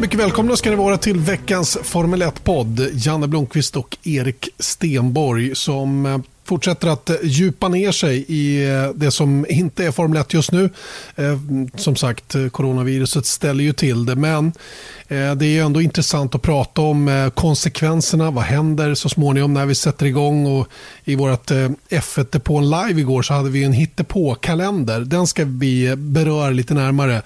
Mycket välkomna ska ni vara till veckans Formel 1-podd. Janne Blomqvist och Erik Stenborg som eh, fortsätter att eh, djupa ner sig i eh, det som inte är Formel 1 just nu. Som sagt, coronaviruset ställer ju till det, men Eh, det är ändå intressant att prata om eh, konsekvenserna. Vad händer så småningom när vi sätter igång? Och I vårt eh, F1-depån live igår så hade vi en hittepå-kalender. Den ska vi beröra lite närmare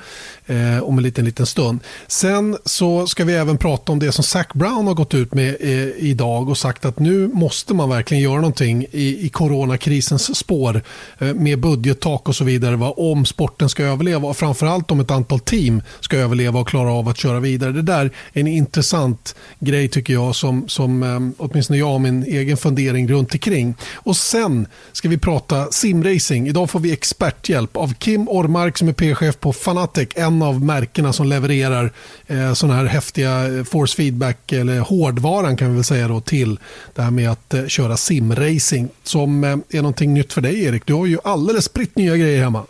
om en liten, liten stund. Sen så ska vi även prata om det som Zac Brown har gått ut med idag och sagt att nu måste man verkligen göra någonting i, i coronakrisens spår med budgettak och så vidare va, om sporten ska överleva och framförallt om ett antal team ska överleva och klara av att köra vidare. Det där är en intressant grej tycker jag som, som eh, åtminstone jag har min egen fundering runt omkring. Och sen ska vi prata simracing. Idag får vi experthjälp av Kim Ormark som är P-chef på Fanatec, en av märkena som levererar eh, sådana här häftiga eh, force feedback eller hårdvaran kan vi väl säga då till det här med att eh, köra simracing som eh, är någonting nytt för dig Erik. Du har ju alldeles spritt nya grejer hemma.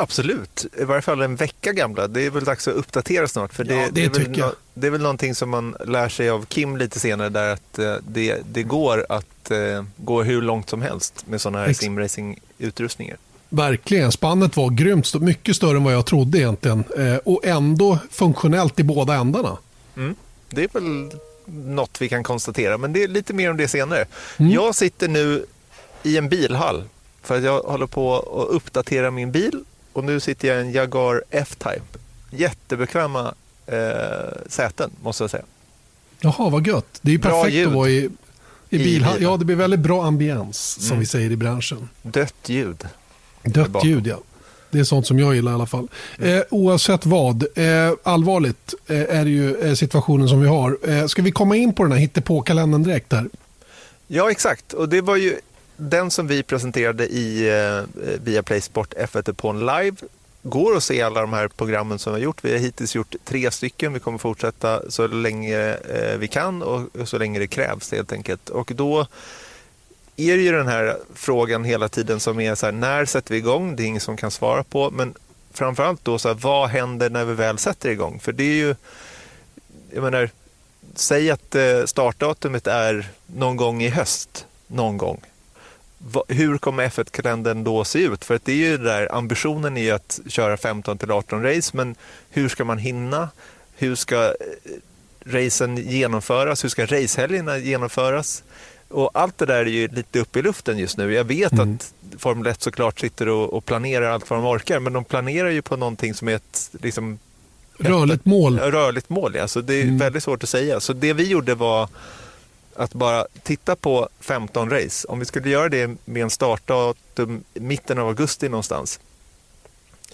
Absolut, i varje fall en vecka gamla. Det är väl dags att uppdatera snart. För det, ja, det, det är, väl no, det är väl någonting som man lär sig av Kim lite senare där att eh, det, det går att eh, gå hur långt som helst med sådana här simracing-utrustningar. Verkligen, spannet var grymt, mycket större än vad jag trodde egentligen. Eh, och ändå funktionellt i båda ändarna. Mm. Det är väl något vi kan konstatera, men det är lite mer om det senare. Mm. Jag sitter nu i en bilhall för att jag håller på att uppdatera min bil och nu sitter jag i en Jaguar F-Type. Jättebekväma eh, säten måste jag säga. Jaha, vad gött. Det är perfekt att vara i, i bilhall. Ja, det blir väldigt bra ambiens som mm. vi säger i branschen. Dött ljud. Dött ljud, ja. Det är sånt som jag gillar i alla fall. Eh, oavsett vad, eh, allvarligt eh, är ju eh, situationen som vi har. Eh, ska vi komma in på den här hittepå-kalendern direkt här? Ja, exakt. Och det var ju den som vi presenterade i eh, via Playsport F1upon live. Går att se alla de här programmen som vi har gjort. Vi har hittills gjort tre stycken. Vi kommer fortsätta så länge eh, vi kan och så länge det krävs helt enkelt. Och då är det ju den här frågan hela tiden som är så här, när sätter vi igång? Det är ingen som kan svara på. Men framförallt då, så här, vad händer när vi väl sätter igång? För det är ju, jag menar, säg att eh, startdatumet är någon gång i höst, någon gång. Hur kommer F1-kalendern då se ut? För att det är ju där, ambitionen är att köra 15 till 18 race, men hur ska man hinna? Hur ska eh, racen genomföras? Hur ska racehelgerna genomföras? Och allt det där är ju lite uppe i luften just nu. Jag vet mm. att Formel 1 såklart sitter och, och, planerar allt vad de orkar, men de planerar ju på någonting som är ett liksom, rörligt mål. Rörligt mål, ja. Så det är mm. väldigt svårt att säga. Så det vi gjorde var att bara titta på 15 race. Om vi skulle göra det med en startdatum mitten av augusti någonstans.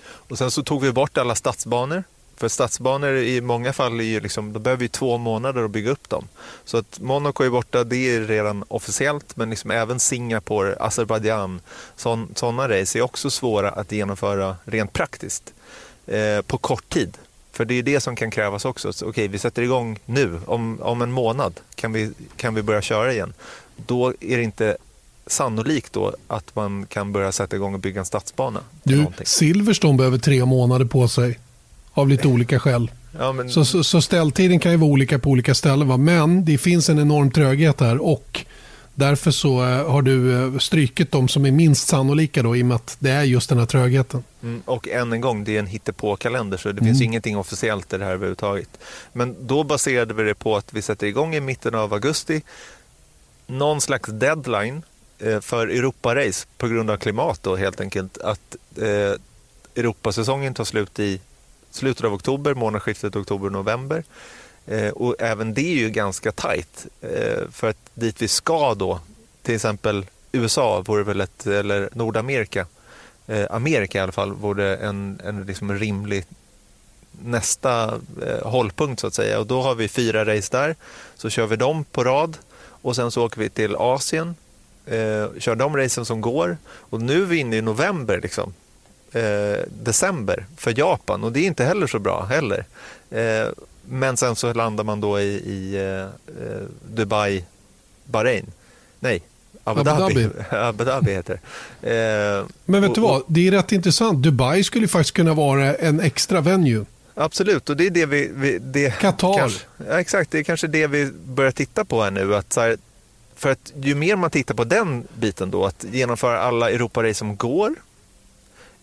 Och sen så tog vi bort alla stadsbanor för stadsbanor i många fall är ju liksom, då behöver vi två månader att bygga upp dem. Så att Monaco är borta, det är redan officiellt, men liksom även Singapore, Azerbajdzjan, sådana race är också svåra att genomföra rent praktiskt eh, på kort tid. För det är det som kan krävas också. Så, okej, vi sätter igång nu, om, om en månad kan vi, kan vi börja köra igen. Då är det inte sannolikt då att man kan börja sätta igång och bygga en stadsbana. Du, Silverstone behöver tre månader på sig av lite olika skäl. Ja, men... så, så, så, ställtiden kan ju vara olika på olika ställen. Va? Men det finns en enorm tröghet här och därför så eh, har du eh, strykit de som är minst sannolika då, i och med att det är just den här trögheten. Mm, och än en gång, det är en hittepå-kalender så det mm. finns ingenting officiellt i det här överhuvudtaget. Men då baserade vi det på att vi sätter igång i mitten av augusti. Någon slags deadline eh, för Europarace på grund av klimat då helt enkelt. Att eh, Europasäsongen tar slut i slutet av oktober, månadsskiftet oktober-november. Eh, och även det är ju ganska tajt. Eh, för att dit vi ska då, till exempel USA vore väl ett, eller Nordamerika, eh, Amerika i alla fall, vore en, en liksom rimlig nästa eh, hållpunkt så att säga. Och då har vi fyra race där, så kör vi dem på rad. Och sen så åker vi till Asien, eh, kör de racen som går. Och nu är vi inne i november liksom. Eh, december för Japan. Och det är inte heller så bra heller. Eh, men sen så landar man då i, i eh, Dubai, Bahrain. Nej, Abu Dhabi. Abu Dhabi heter. Eh, Men vet och, du vad, det är rätt intressant. Dubai skulle faktiskt kunna vara en extra venue. Absolut, och det är det vi... vi det, Qatar. Kanske, ja, exakt, det är kanske det vi börjar titta på här nu. Att här, för att ju mer man tittar på den biten då, att genomföra alla Europa-race som går.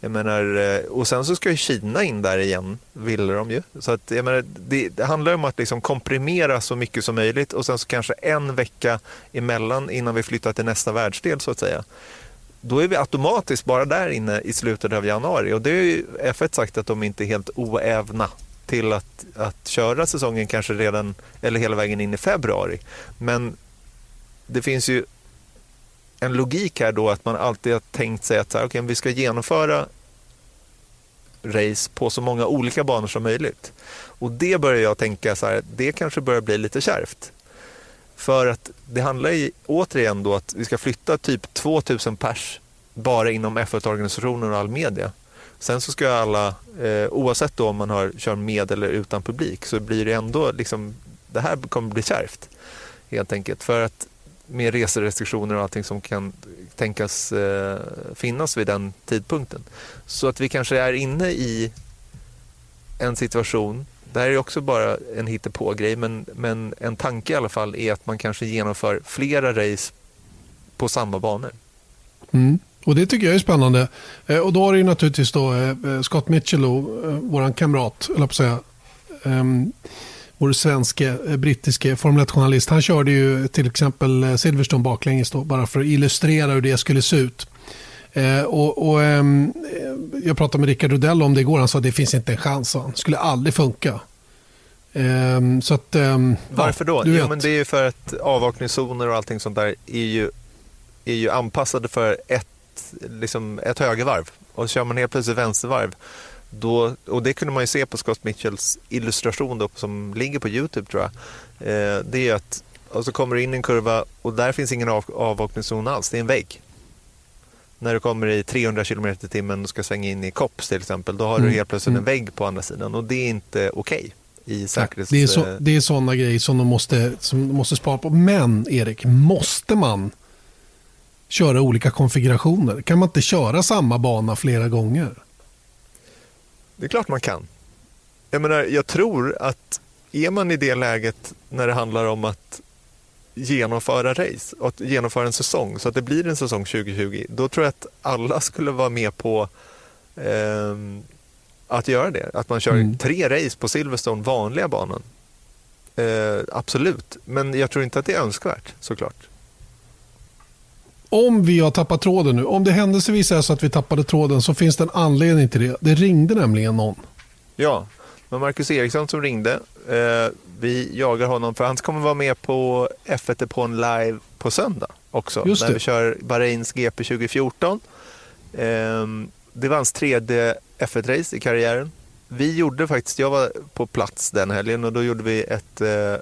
Jag menar, eh, och sen så ska ju Kina in där igen, ville de ju. Så att, jag menar, det, det handlar om att liksom komprimera så mycket som möjligt och sen så kanske en vecka emellan innan vi flyttar till nästa världsdel så att säga. Då är vi automatiskt bara där inne i slutet av januari och det är ju F1 sagt att de inte är helt oävna till att, att köra säsongen kanske redan eller hela vägen in i februari. Men det finns ju en logik här då att man alltid har tänkt sig att så här, okay, vi ska genomföra race på så många olika banor som möjligt. Och det börjar jag tänka så här, det kanske börjar bli lite kärvt. För att det handlar ju återigen då att vi ska flytta typ 2000 pers bara inom F1-organisationen och all media. Sen så ska alla, eh, oavsett då om man har kör med eller utan publik, så blir det ändå liksom, det här kommer bli kärvt. Helt enkelt. För att med reserestriktioner och allting som kan tänkas eh, finnas vid den tidpunkten. Så att vi kanske är inne i en situation, det här är också bara en hittepå-grej, men, men en tanke i alla fall är att man kanske genomför flera race på samma banor. Mm. Och Det tycker jag är spännande. Eh, och Då har det naturligtvis då, eh, eh, Scott Mitchell, och, eh, vår kamrat, eller på att säga, ehm, vår svenske, eh, brittiske Formel 1-journalist, han körde ju till exempel eh, Silverstone baklänges då, bara för att illustrera hur det skulle se ut. Eh, och, och eh, jag pratade med Rickard Odell om det igår, han sa att det finns inte en chans, det skulle aldrig funka. Eh, så att, ehm, Varför då? Ja, jo, men det är ju för att avvakningszoner och allting sånt där är ju, är ju anpassade för ett, liksom ett högervarv. Och kör man helt plötsligt vänstervarv då, och det kunde man ju se på Scott Mitchells illustration då, som ligger på Youtube tror jag. Eh, det är att och så kommer du in i en kurva och där finns ingen av, avvakningszon alls, det är en vägg. När du kommer i 300 km i timmen och ska svänga in i Kops till exempel, då har mm. du helt plötsligt en mm. vägg på andra sidan och det är inte okej. Okay i säkerhets... Det är, så, det är sådana grejer som de, måste, som de måste spara på. Men Erik, måste man köra olika konfigurationer? Kan man inte köra samma bana flera gånger? Det är klart man kan. Jag menar, jag tror att är man i det läget när det handlar om att genomföra race och att genomföra en säsong så att det blir en säsong 2020, då tror jag att alla skulle vara med på eh, att göra det. Att man kör mm. tre race på Silverstone, vanliga banan. Eh, absolut, men jag tror inte att det är önskvärt såklart om vi har tappat tråden nu, om det händelsevis är så att vi tappade tråden så finns det en anledning till det. Det ringde nämligen någon. Ja, det var Marcus Eriksson som ringde. Eh, vi jagar honom för han kommer vara med på F1 på en live på söndag också. Just när vi kör Bahrains GP 2014. Eh, det var hans tredje F1-race i karriären. Vi gjorde faktiskt, jag var på plats den helgen och då gjorde vi ett eh,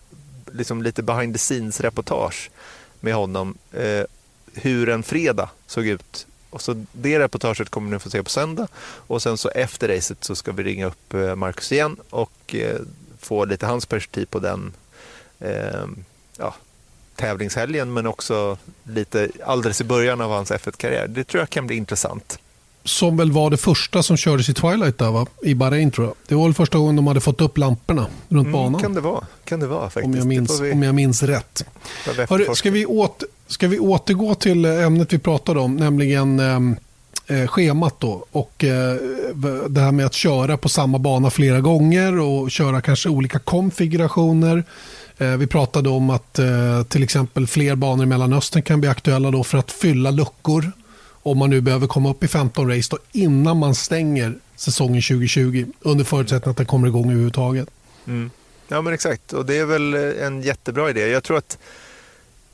liksom lite behind the scenes-reportage med honom hur en fredag såg ut. Och så det reportaget kommer ni få se på söndag och sen så efter racet så ska vi ringa upp eh, Marcus igen och eh, få lite hans perspektiv på den eh, ja, tävlingshelgen men också lite alldeles i början av hans F1-karriär. Det tror jag kan bli intressant. Som väl var det första som kördes i Twilight där va? I Bahrain tror jag. Det var väl första gången de hade fått upp lamporna runt mm, banan. Kan det vara, kan det vara faktiskt. Om jag minns, vi... om jag minns rätt. Hörru, ska vi åter Ska vi återgå till ämnet vi pratade om, nämligen ehm, eh, schemat då och eh, det här med att köra på samma bana flera gånger och köra kanske olika konfigurationer. Eh, vi pratade om att eh, till exempel fler banor i Mellanöstern kan bli aktuella då för att fylla luckor om man nu behöver komma upp i 15 race då, innan man stänger säsongen 2020 under förutsättning att den kommer igång överhuvudtaget. Mm. Ja men exakt och det är väl en jättebra idé. Jag tror att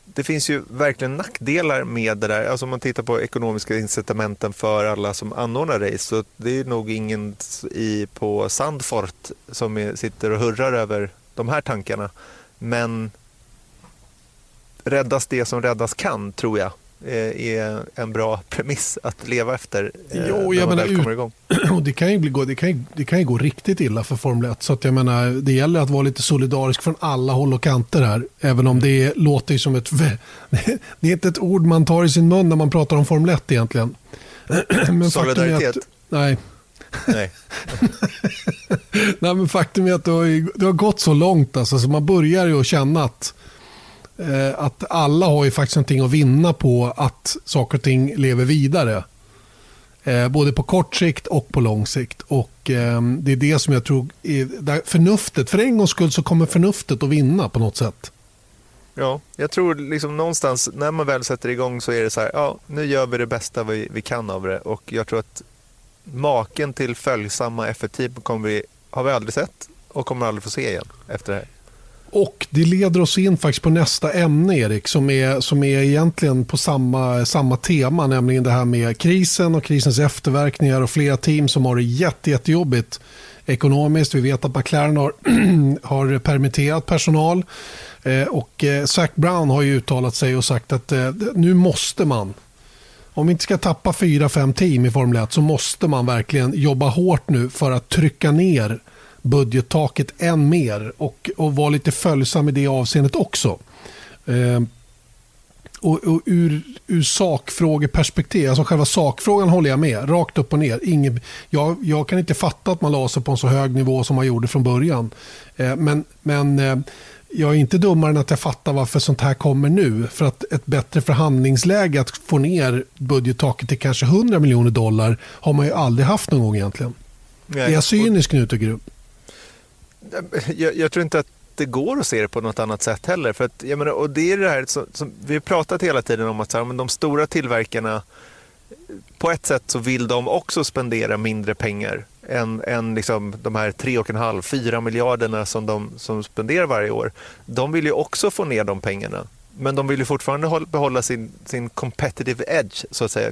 det finns ju verkligen nackdelar med det där. Alltså om man tittar på ekonomiska incitamenten för alla som anordnar race så det är nog ingen i, på Sandfort som är, sitter och hurrar över de här tankarna. Men räddas det som räddas kan, tror jag. Eh, är en bra premiss att leva efter eh, jo, när man väl kommer igång. Och det, kan ju bli, det, kan ju, det kan ju gå riktigt illa för Formel 1. Så att jag menar, det gäller att vara lite solidarisk från alla håll och kanter här. Även om det låter som ett... Det är inte ett ord man tar i sin mun när man pratar om Formel 1 egentligen. Men Solidaritet? Att, nej. Nej. Nej, men faktum är att det har, det har gått så långt. Alltså, så man börjar ju känna att, Eh, att alla har ju faktiskt någonting att vinna på att saker och ting lever vidare. Eh, både på kort sikt och på lång sikt. Och eh, Det är det som jag tror är förnuftet. För en gångs skull så kommer förnuftet att vinna på något sätt. Ja, jag tror liksom någonstans när man väl sätter igång så är det så här, ja, nu gör vi det bästa vi, vi kan av det och jag tror att maken till följsamma F1-team kommer vi, har vi aldrig sett och kommer aldrig få se igen efter det här. Och det leder oss in faktiskt på nästa ämne Erik som är, som är egentligen på samma, samma tema, nämligen det här med krisen och krisens efterverkningar och flera team som har det jätte, jättejobbigt ekonomiskt. Vi vet att McLaren har, har permitterat personal eh, och eh, Zac Brown har ju uttalat sig och sagt att eh, nu måste man om vi inte ska tappa fyra, fem team i Formel 1 så måste man verkligen jobba hårt nu för att trycka ner budgettaket än mer och, och vara lite följsam i det avseendet också. Eh, och, och ur, ur sakfrågeperspektiv, alltså själva sakfrågan håller jag med, rakt upp och ner. Ingen, jag, jag kan inte fatta att man la sig på en så hög nivå som man gjorde från början. Eh, men men eh, jag är inte dummare än att jag fattar varför sånt här kommer nu. För att ett bättre förhandlingsläge att få ner budgettaket till kanske 100 miljoner dollar har man ju aldrig haft någon gång egentligen. Nej, är jag cynisk nu tycker du? Jag, jag, tror inte att det går att se det på något annat sätt heller. För att, jag menar, och det är det här som, som vi har pratat hela tiden om att så här, men de stora tillverkarna på ett sätt så vill de också spendera mindre pengar än, än liksom de här 3,5-4 miljarderna som de som spenderar varje år. De vill ju också få ner de pengarna. Men de vill ju fortfarande behålla sin, sin competitive edge, så att säga.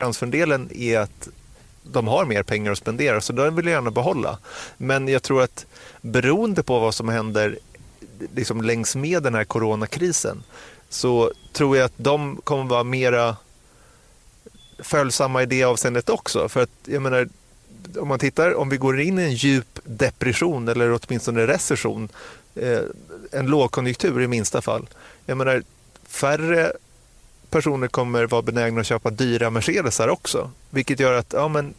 Transferdelen är att de har mer pengar att spendera, så den vill jag gärna behålla. Men jag tror att beroende på vad som händer liksom längs med den här coronakrisen så tror jag att de kommer vara mera följsamma i det avseendet också. För att jag menar, om man tittar, om vi går in i en djup depression eller åtminstone recession, eh, en lågkonjunktur i minsta fall. Jag menar, färre personer kommer vara benägna att köpa dyra Mercedesar också. Vilket gör att ja, men,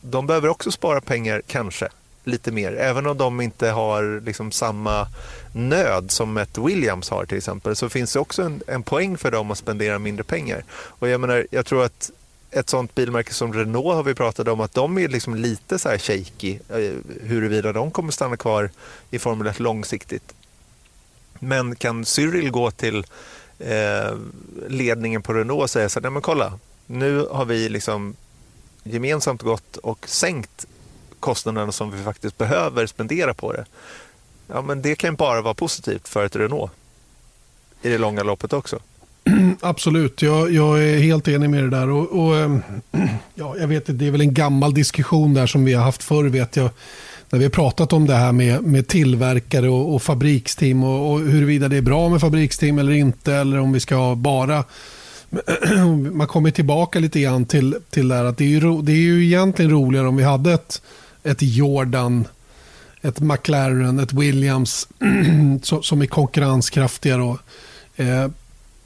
de behöver också spara pengar, kanske, lite mer. Även om de inte har liksom, samma nöd som ett Williams har till exempel så finns det också en, en poäng för dem att spendera mindre pengar. Och jag, menar, jag tror att ett sånt bilmärke som Renault har vi pratat om att de är liksom lite så här shaky eh, huruvida de kommer stanna kvar i Formel 1 långsiktigt. Men kan Cyril gå till eh, ledningen på Renault säger så här, men kolla, nu har vi liksom gemensamt gått och sänkt kostnaderna som vi faktiskt behöver spendera på det. Ja, men det kan bara vara positivt för ett Renault i det långa loppet också. Absolut, jag, jag, är helt enig med det där. Och, och ehm, ja, jag vet, det är väl en gammal diskussion där som vi har haft förr. Vet jag när vi har pratat om det här med, med tillverkare och, och fabriksteam och, och huruvida det är bra med fabriksteam eller inte eller om vi ska bara man kommer tillbaka lite grann till, till det här att det är, ju, det är ju egentligen roligare om vi hade ett, ett Jordan, ett McLaren, ett Williams som är konkurrenskraftiga. Då. Eh,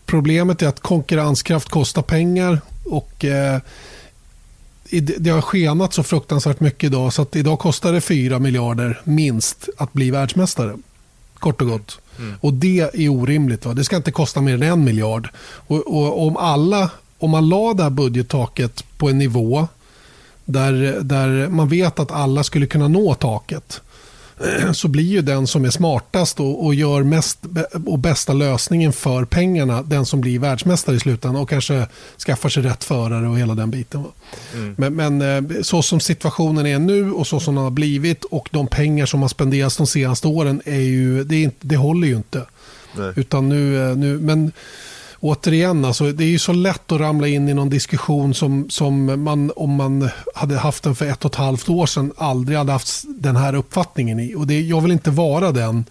problemet är att konkurrenskraft kostar pengar och eh, det har skenat så fruktansvärt mycket idag så att idag kostar det 4 miljarder minst att bli världsmästare. kort och gott. Mm. Och det är orimligt. Va? Det ska inte kosta mer än en miljard. Och, och, om, alla, om man la det här budgettaket på en nivå där, där man vet att alla skulle kunna nå taket så blir ju den som är smartast och, och, gör mest och bästa lösningen för pengarna den som blir världsmästare i slutändan och kanske skaffar sig rätt förare och hela den biten. Mm. Men, men, eh, så som situationen är nu och så som den har blivit och de pengar som har spenderats de senaste åren är ju, det, är inte, det håller ju inte. Nej. Utan nu, eh, nu, men återigen, alltså, det är ju så lätt att ramla in i någon diskussion som, som man, om man hade haft den för ett och ett halvt år sedan, aldrig hade haft den här uppfattningen i. Och det, jag vill inte vara den,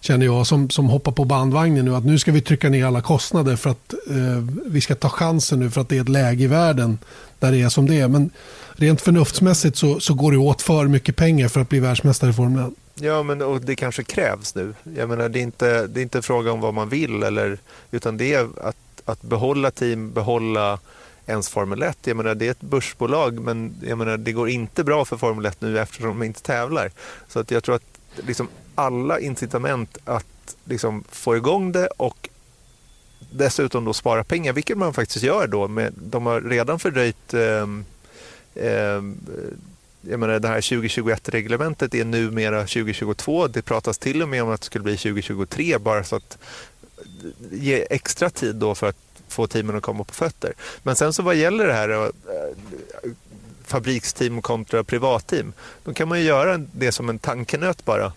känner jag, som, som hoppar på bandvagnen nu. Att nu ska vi trycka ner alla kostnader för att eh, vi ska ta chansen nu för att det är ett läge i världen där det är som det är. Men rent förnuftsmässigt så, så går det åt för mycket pengar för att bli världsmästare i Formel 1. Ja, men och det kanske krävs nu. Jag menar, det är inte, det är inte fråga om vad man vill, eller, utan det är att, att behålla team, behålla ens Formel 1. Jag menar, det är ett börsbolag, men jag menar, det går inte bra för Formel 1 nu eftersom de inte tävlar. Så att jag tror att liksom, alla incitament att liksom, få igång det och dessutom då spara pengar, vilket man faktiskt gör då. Med, de har redan fördröjt eh, eh, jag menar, det här 2021-reglementet är numera 2022. Det pratas till och med om att det skulle bli 2023 bara så att ge extra tid då för att få teamen att komma på fötter. Men sen så vad gäller det här eh, fabriksteam kontra privatteam, då kan man ju göra det som en tankenöt bara.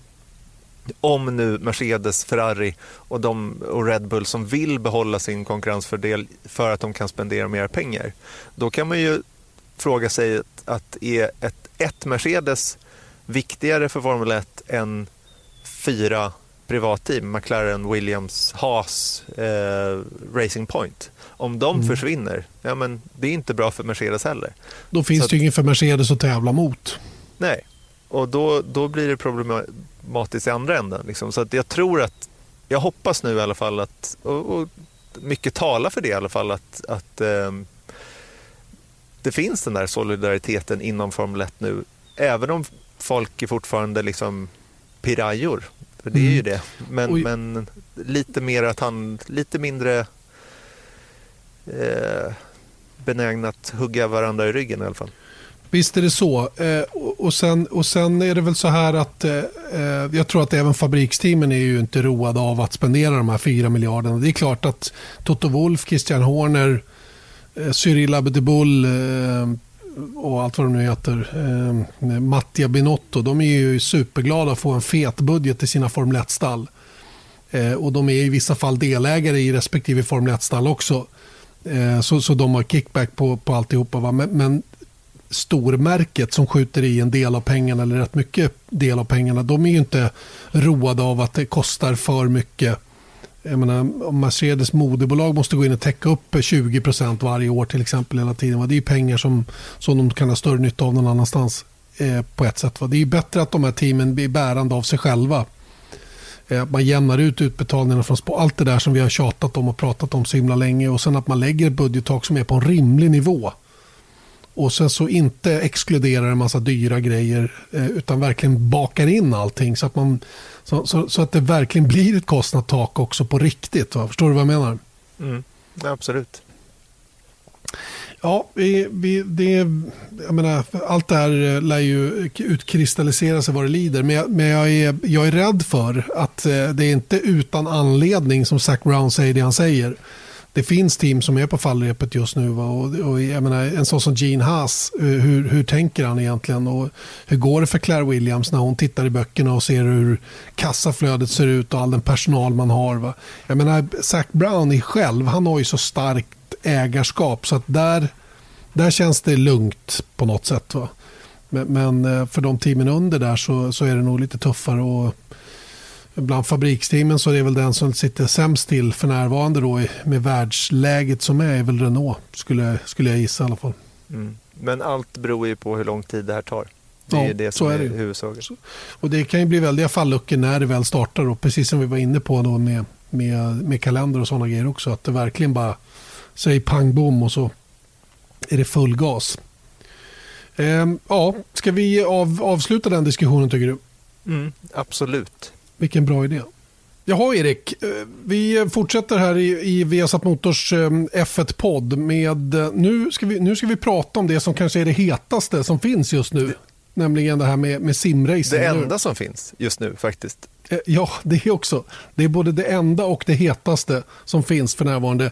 Om nu Mercedes, Ferrari och, de, och Red Bull som vill behålla sin konkurrensfördel för att de kan spendera mer pengar, då kan man ju fråga sig att är ett, ett Mercedes viktigare för Formel 1 än fyra privatteam, McLaren, Williams, Haas, eh, Racing Point. Om de mm. försvinner, ja, men det är inte bra för Mercedes heller. Då finns Så det ju ingen för Mercedes att tävla mot. Nej, och då, då blir det problematiskt i andra änden. Liksom. Så att jag tror att, jag hoppas nu i alla fall att, och, och mycket talar för det i alla fall, att, att eh, det finns den där solidariteten inom Formel 1 nu. Även om folk är fortfarande liksom pirajor. För det är ju mm. det. Men, men lite, mer att han, lite mindre eh, benägna att hugga varandra i ryggen i alla fall. Visst är det så. Eh, och, sen, och sen är det väl så här att eh, eh, jag tror att även fabriksteamen är ju inte roade av att spendera de här fyra miljarderna. Det är klart att Toto Wolf, Christian Horner, Eh, Cyril Abedeboul eh, och allt vad de nu heter. Eh, Mattia Binotto. De är ju superglada att få en fet budget i sina Formel 1-stall. Och de är i vissa fall delägare i respektive Formel 1-stall också. Så, så de har kickback på, på alltihopa. Va? Men, men stormärket som skjuter i en del av pengarna eller rätt mycket del av pengarna. De är ju inte roade av att det kostar för mycket jag menar, om Mercedes moderbolag måste gå in och täcka upp 20% varje år till exempel hela tiden. Va? Det är pengar som, som de kan ha större nytta av någon annanstans eh, på ett sätt. Va? Det är bättre att de här teamen blir bärande av sig själva. Eh, man jämnar ut utbetalningarna från allt det där som vi har tjatat om och pratat om så himla länge och sen att man lägger ett budgettak som är på en rimlig nivå. Och sen så inte exkluderar en massa dyra grejer eh, utan verkligen bakar in allting så att man så, så, så, att det verkligen blir ett kostnadstak också på riktigt. Va? Förstår du vad jag menar? Mm, absolut. Ja, vi, vi, det, menar, allt det här lär ju utkristallisera sig vad det lider. Men, jag, men jag, är, jag är rädd för att eh, det är inte utan anledning som Zac Brown säger det han säger det finns team som är på fallrepet just nu. Va? Och, och jag menar, en sån som Gene Haas, eh, hur, hur tänker han egentligen? Och hur går det för Claire Williams när hon tittar i böckerna och ser hur kassaflödet ser ut och all den personal man har? Va? Jag menar, Zac Brown själv, han har ju så starkt ägarskap så att där, där känns det lugnt på något sätt. Va? Men, men eh, för de teamen under där så, så är det nog lite tuffare. Och, bland fabriksteamen så är det väl den som sitter sämst till för närvarande då med världsläget som är, är väl Renault skulle, skulle jag gissa i alla fall. Mm. Men allt beror ju på hur lång tid det här tar. Det är ja, det som så är, är huvudsaken. Och det kan ju bli väldiga falluckor när det väl startar då, precis som vi var inne på då med, med, med kalender och sådana grejer också. Att det verkligen bara säger pang bom och så är det full gas. Ehm, ja, ska vi av, avsluta den diskussionen tycker du? Mm, absolut. Vilken bra idé. Jaha Erik, eh, vi fortsätter här i, i Viasat Motors eh, F1-podd med, eh, nu ska, vi, nu ska vi prata om det som kanske är det hetaste som finns just nu. Det, nämligen det här med, med simracing. Det enda som finns just nu faktiskt. Ja, det är också. Det är både det enda och det hetaste som finns för närvarande.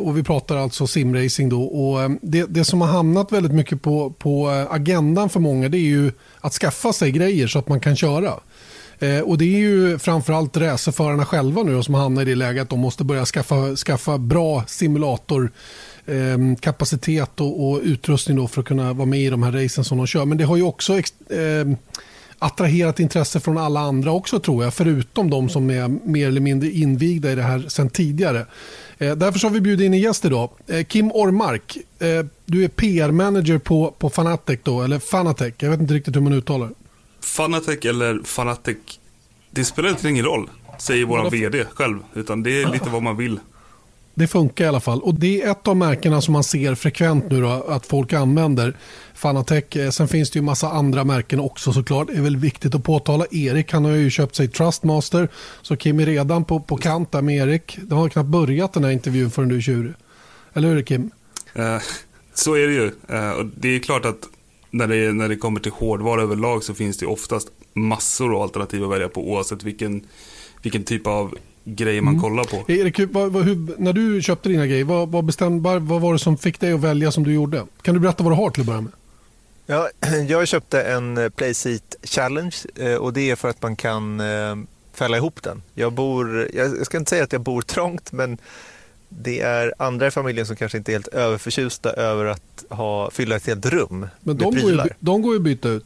Och vi pratar alltså simracing då. Och det, det som har hamnat väldigt mycket på, på agendan för många det är ju att skaffa sig grejer så att man kan köra. Eh, och det är ju framförallt racerförarna själva nu som hamnar i det läget att de måste börja skaffa, skaffa bra simulator eh, kapacitet och, och, utrustning då för att kunna vara med i de här racen som de kör. Men det har ju också eh, attraherat intresse från alla andra också tror jag, förutom de som är mer eller mindre invigda i det här sedan tidigare. Eh, därför har vi bjudit in en gäst idag. Eh, Kim Ormark, eh, du är PR-manager på, på Fanatec då, eller Fanatec, jag vet inte riktigt hur man uttalar det. Fanatec eller Fanatec, det spelar inte ingen roll, säger vår VD själv. Utan det är lite vad man vill. Det funkar i alla fall. Och det är ett av märkena som man ser frekvent nu då, att folk använder. Fanatec. Eh, sen finns det ju massa andra märken också såklart. Det är väl viktigt att påtala. Erik han har ju köpt sig Trustmaster. Så Kim är redan på, på kant där med Erik. Det har knappt börjat den här intervjun förrän du är tjurig. Eller hur Kim? Uh, så är det ju. Uh, och det är klart att när det, när det kommer till hårdvara överlag så finns det oftast massor av alternativ att välja på oavsett vilken, vilken typ av grejer man mm. kollar på. Erik, vad, vad, hur, när du köpte dina grejer, vad, vad, bestäm, vad, vad var det som fick dig att välja som du gjorde? Kan du berätta vad du har till att börja med? Ja, jag köpte en eh, Playseat Challenge eh, och det är för att man kan eh, fälla ihop den. Jag bor, jag ska inte säga att jag bor trångt, men det är andra i familjen som kanske inte är helt överförtjusta över att ha, fylla ett helt rum Men de går, ju, de går ju att byta ut.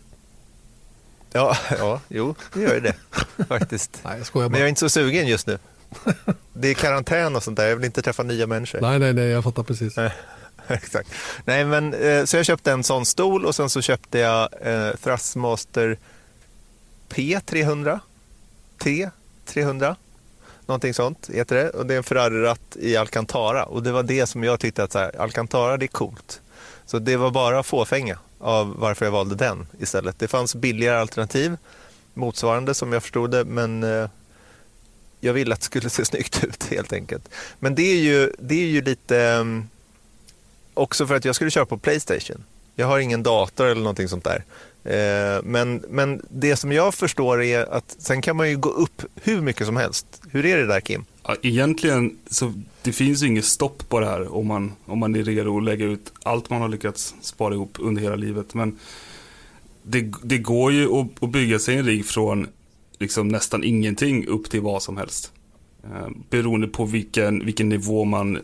Ja, ja, jo, det gör ju det faktiskt. Nej, jag bara. Men jag är inte så sugen just nu. Det är karantän och sånt där, jag vill inte träffa nya människor. Nej, nej, nej, jag fattar precis. Exakt. Nej, men eh, så jag köpte en sån stol och sen så köpte jag eh, Thrustmaster P300. T300 någonting sånt heter det. Och det är en Ferrari-ratt i Alcantara. Och det var det som jag tyckte att så här, Alcantara det är coolt. Så det var bara fåfänga av varför jag valde den istället. Det fanns billigare alternativ, motsvarande som jag förstod det, men eh, jag ville att det skulle se snyggt ut helt enkelt. Men det är ju, det är ju lite eh, också för att jag skulle köra på Playstation. Jag har ingen dator eller någonting sånt där. Eh, men, men det som jag förstår är att sen kan man ju gå upp hur mycket som helst. Hur är det där Kim? Ja, egentligen så det finns ju inget stopp på det här om man, om man är redo att lägga ut allt man har lyckats spara ihop under hela livet. Men det, det går ju att, att bygga sig en rigg från liksom nästan ingenting upp till vad som helst. Eh, beroende på vilken, vilken nivå man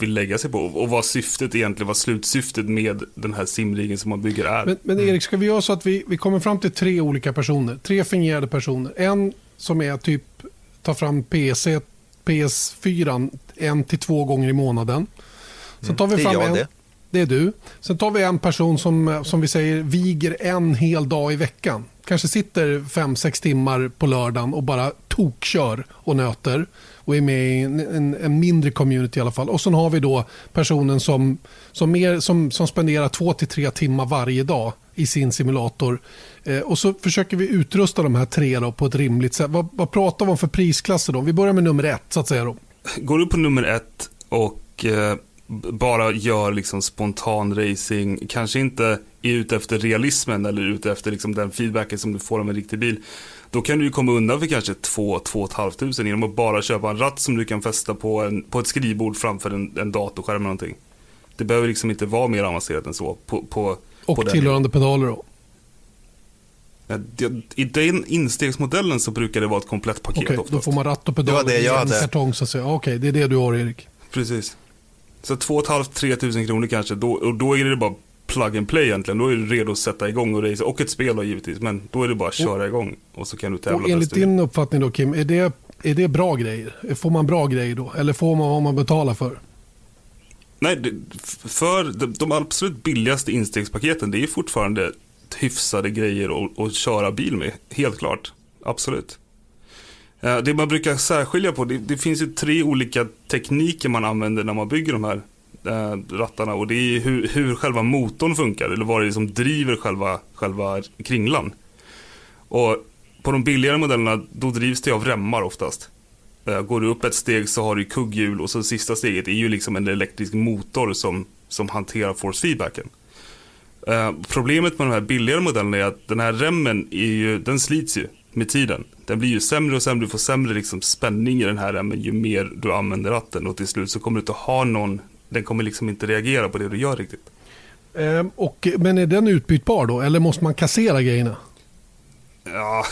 vill lägga sig på och vad syftet egentligen, vad slutsyftet med den här simringen som man bygger är. Men, men Erik, ska vi göra så att vi, vi kommer fram till tre olika personer, tre fingerade personer. En som är typ, tar fram PC, PS4 en till två gånger i månaden. Sen tar vi fram mm, det är jag en, det. Det är du. Sen tar vi en person som, som vi säger viger en hel dag i veckan. Kanske sitter fem sex timmar på lördagen och bara tokkör och nöter och är med i en, en, en, mindre community i alla fall. Och sen har vi då personen som, som, mer, som, som spenderar två till tre timmar varje dag i sin simulator. Eh, och så försöker vi utrusta de här tre då på ett rimligt sätt. Vad, vad pratar vi om för prisklasser då? Vi börjar med nummer ett så att säga. Då. Går du på nummer ett och eh, bara gör liksom spontan racing, kanske inte är ute efter realismen eller ute efter liksom den feedbacken som du får av en riktig bil då kan du ju komma undan för kanske 2-2 500 genom att bara köpa en ratt som du kan fästa på, en, på ett skrivbord framför en, en datorskärm eller någonting. Det behöver liksom inte vara mer avancerat än så. På, på, och på tillhörande pedaler då? I den instegsmodellen så brukar det vara ett komplett paket Okej, okay, då får man ratt och pedaler det var det jag hade. kartong så att säga. Okej, okay, det är det du har Erik. Precis. Så 2 500-3 tusen kronor kanske, då, och då är det bara plug and play egentligen. Då är du redo att sätta igång och race. Och ett spel då givetvis. Men då är det bara att köra och, igång. Och så kan du tävla. Och enligt din uppfattning då Kim, är det, är det bra grejer? Får man bra grejer då? Eller får man vad man betalar för? Nej, för de absolut billigaste instegspaketen, det är fortfarande hyfsade grejer att, att köra bil med. Helt klart. Absolut. Eh, det man brukar särskilja på, det, det, finns ju tre olika tekniker man använder när man bygger de här eh, rattarna och det är hur, hur själva motorn funkar eller vad det är som driver själva, själva kringlan. Och på de billigare modellerna då drivs det av remmar oftast. Eh, går du upp ett steg så har du kugghjul och så sista steget är ju liksom en elektrisk motor som, som hanterar force feedbacken. Eh, problemet med de här billigare modellerna är att den här remmen är ju, den slits ju med tiden. Den blir ju sämre och sämre, du får sämre liksom spänning i den här remmen ju mer du använder ratten och till slut så kommer du inte ha någon, den kommer liksom inte reagera på det du gör riktigt. Ehm, och, men är den utbytbar då eller måste man kassera grejerna? Ja,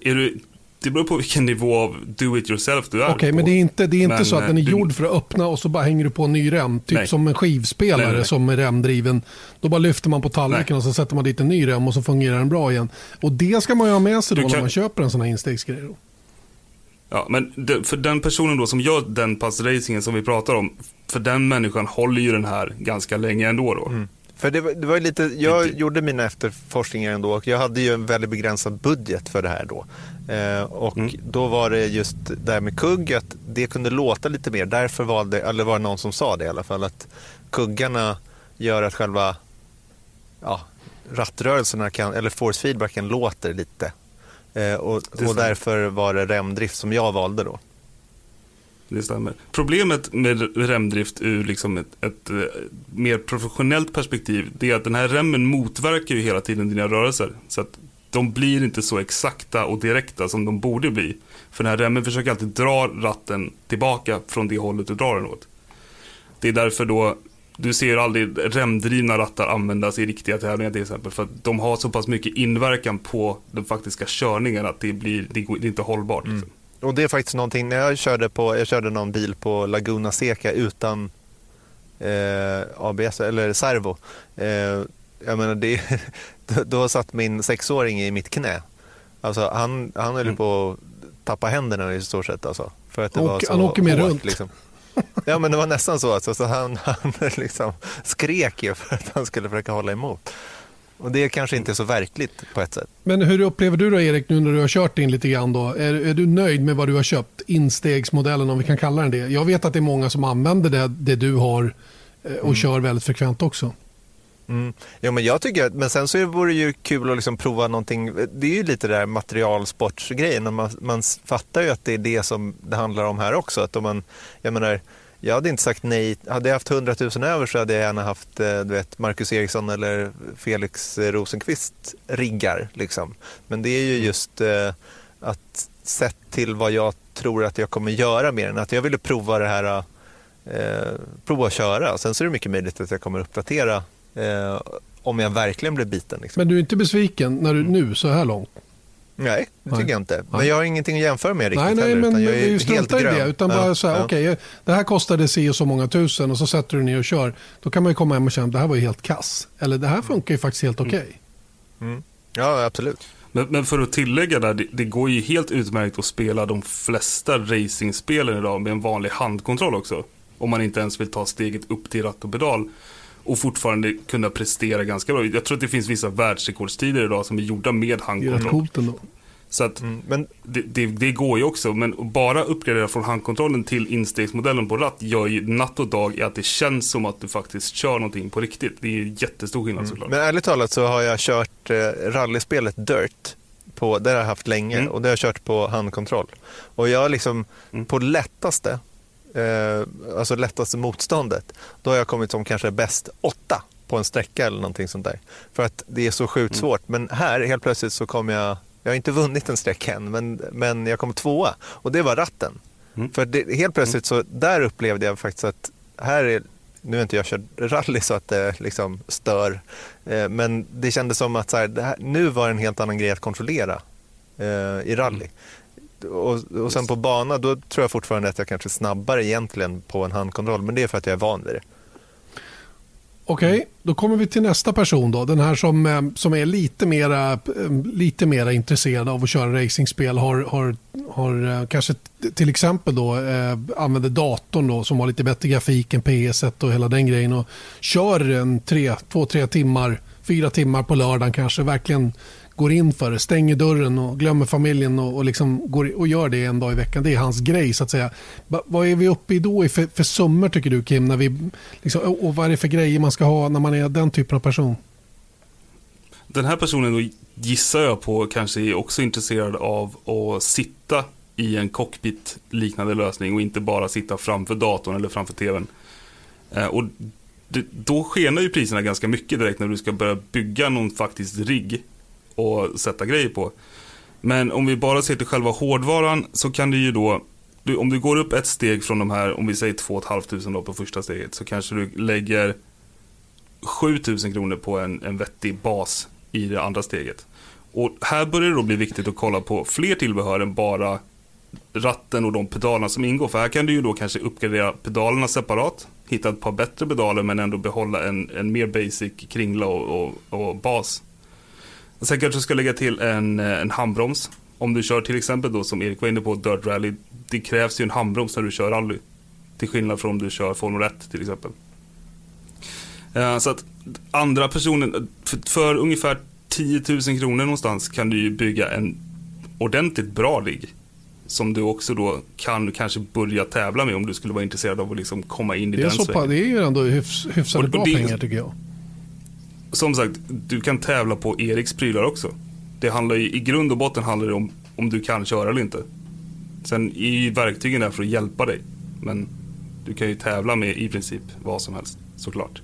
är du, det beror på vilken nivå av do it yourself du är Okej, okay, på. men det är inte, det är inte men, så att den är du... gjord för att öppna och så bara hänger du på en ny rem. Typ nej. som en skivspelare nej, nej, som är remdriven. Då bara lyfter man på tallriken och så sätter man dit en ny rem och så fungerar den bra igen. Och det ska man ju ha med sig då kan... när man köper en sån här instegsgrej. Då. Ja, men för den personen då som gör den passracingen som vi pratar om, för den människan håller ju den här ganska länge ändå då. Mm. För det var, det var lite, jag gjorde mina efterforskningar ändå och jag hade ju en väldigt begränsad budget för det här då. Eh, och mm. då var det just det här med kugg, att det kunde låta lite mer. Därför valde, eller var det någon som sa det i alla fall, att kuggarna gör att själva ja, rattrörelserna kan, eller force feedbacken låter lite. Eh, och, och därför var det remdrift som jag valde då. Det stämmer. Problemet med remdrift ur liksom ett, ett, ett, eh, mer professionellt perspektiv, det är att den här remmen motverkar ju hela tiden dina rörelser. Så att de blir inte så exakta och direkta som de borde bli. För den här remmen försöker alltid dra ratten tillbaka från det hållet du drar den åt. Det är därför då du ser aldrig remdrivna rattar användas i riktiga tävlingar till exempel. För att de har så pass mycket inverkan på den faktiska körningen att det blir det är inte hållbart. Mm. Liksom. Och det är faktiskt någonting, när jag körde, på, jag körde någon bil på Laguna Seca utan eh, ABS eller servo. Eh, jag menar, det, då, satt min sexåring i mitt knä. Alltså, han, han höll mm. på att tappa händerna i stort sett. Alltså, för att det och, var så han åker med hårt, runt. Liksom. Ja, men det var nästan så. Alltså, så han, han liksom skrek ju för att han skulle försöka hålla emot. Och det är kanske inte så verkligt på ett sätt. Men hur upplever du då Erik nu när du har kört in lite grann då? Är, är du nöjd med vad du har köpt? Instegsmodellen om vi kan kalla den det. Jag vet att det är många som använder det, det du har eh, och mm. kör väldigt frekvent också. Mm. Jo, men jag tycker men sen så vore det ju kul att liksom prova någonting. Det är ju lite där materialsportsgrejen. Man, man fattar ju att det är det som det handlar om här också. Att om man, jag menar, jag hade inte sagt nej. Hade jag haft 100 000 över så hade jag gärna haft eh, du vet, Marcus Eriksson eller Felix Rosenqvist riggar. Liksom. Men det är ju just eh, att sett till vad jag tror att jag kommer göra med den. Att jag ville prova det här, eh, prova att köra. Sen så är det mycket möjligt att jag kommer uppdatera eh, om jag verkligen blir biten. Liksom. Men du är inte besviken när du, nu så här långt? Nej, det tycker nej. jag inte. Men jag har ingenting att jämföra med riktigt nej, nej, heller. Men jag är ju helt grön. Det, utan bara ja, så här, ja. okay, det här kostade si och så många tusen och så sätter du ner och kör. Då kan man ju komma hem och känna att det här var ju helt kass. Eller det här funkar ju faktiskt helt okej. Okay. Mm. Mm. Ja, absolut. Men, men, för att tillägga där, det, det, går ju helt utmärkt att spela de flesta racingspelen idag med en vanlig handkontroll också. Om man inte ens vill ta steget upp till ratt och pedal och fortfarande kunna prestera ganska bra. Jag tror att det finns vissa världsrekordstider idag som är gjorda med handkontroll. Så att mm, men det, det, det, går ju också, men bara uppgradera från handkontrollen till instegsmodellen på ratt gör ju natt och dag i att det känns som att du faktiskt kör någonting på riktigt. Det är jättestor skillnad mm. såklart. Men ärligt talat så har jag kört eh, rallyspelet Dirt. På, det har jag haft länge mm. och det har jag kört på handkontroll. Och jag har liksom mm. på lättaste eh, alltså lättaste motståndet, då har jag kommit som kanske bäst åtta på en sträcka eller någonting sånt där. För att det är så sjukt mm. svårt. Men här helt plötsligt så kom jag, jag har inte vunnit en sträcka än, men, men jag kom tvåa och det var ratten. Mm. För det, helt plötsligt så där upplevde jag faktiskt att här är, nu har inte jag kört rally så att det liksom stör, eh, men det kändes som att så här, här, nu var det en helt annan grej att kontrollera eh, i rally. Mm och, och sen på bana, då tror jag fortfarande att jag kanske är snabbare egentligen på en handkontroll, men det är för att jag är van vid det. Okej, okay, då kommer vi till nästa person då. Den här som, eh, som är lite mera, eh, lite mera intresserad av att köra racingspel. Har, har, har eh, kanske till exempel då eh, använder datorn då som har lite bättre grafik än PS1 och hela den grejen. Och kör en tre, två, tre timmar, fyra timmar på lördagen kanske. Verkligen går in för det, stänger dörren och glömmer familjen och, och, liksom går, och gör det en dag i veckan. Det är hans grej så att säga. Va, vad är vi uppe i då för, för summor tycker du Kim? När vi, liksom, och vad är det för grejer man ska ha när man är den typen av person? Den här personen då gissar jag på kanske är också intresserad av att sitta i en cockpit-liknande lösning och inte bara sitta framför datorn eller framför tvn. Eh, och det, då skenar ju priserna ganska mycket direkt när du ska börja bygga någon faktisk rigg och sätta grejer på. Men om vi bara ser till själva hårdvaran så kan du ju då, du, om du går upp ett steg från de här, om vi säger 2 500 på första steget, så kanske du lägger 7000 kronor på en, en vettig bas i det andra steget. Och här börjar det då bli viktigt att kolla på fler tillbehör än bara ratten och de pedalerna som ingår. För här kan du ju då kanske uppgradera pedalerna separat, hitta ett par bättre pedaler men ändå behålla en, en mer basic kringla och, och, och bas. Sen kanske du ska lägga till en, en handbroms. Om du kör till exempel då som Erik var inne på, Dirt Rally. Det krävs ju en handbroms när du kör rally. Till skillnad från om du kör Formel 1 till exempel. Uh, så att andra personen, för, för ungefär 10 000 kronor någonstans kan du ju bygga en ordentligt bra rigg. Som du också då kan kanske börja tävla med om du skulle vara intresserad av att liksom komma in i den svängen. Det är ju ändå hyfs, hyfsade Och- och bra det- pengar tycker jag. Som sagt, du kan tävla på Eriks prylar också. Det handlar ju, I grund och botten handlar det om om du kan köra eller inte. Sen är ju verktygen där för att hjälpa dig. Men du kan ju tävla med i princip vad som helst, såklart.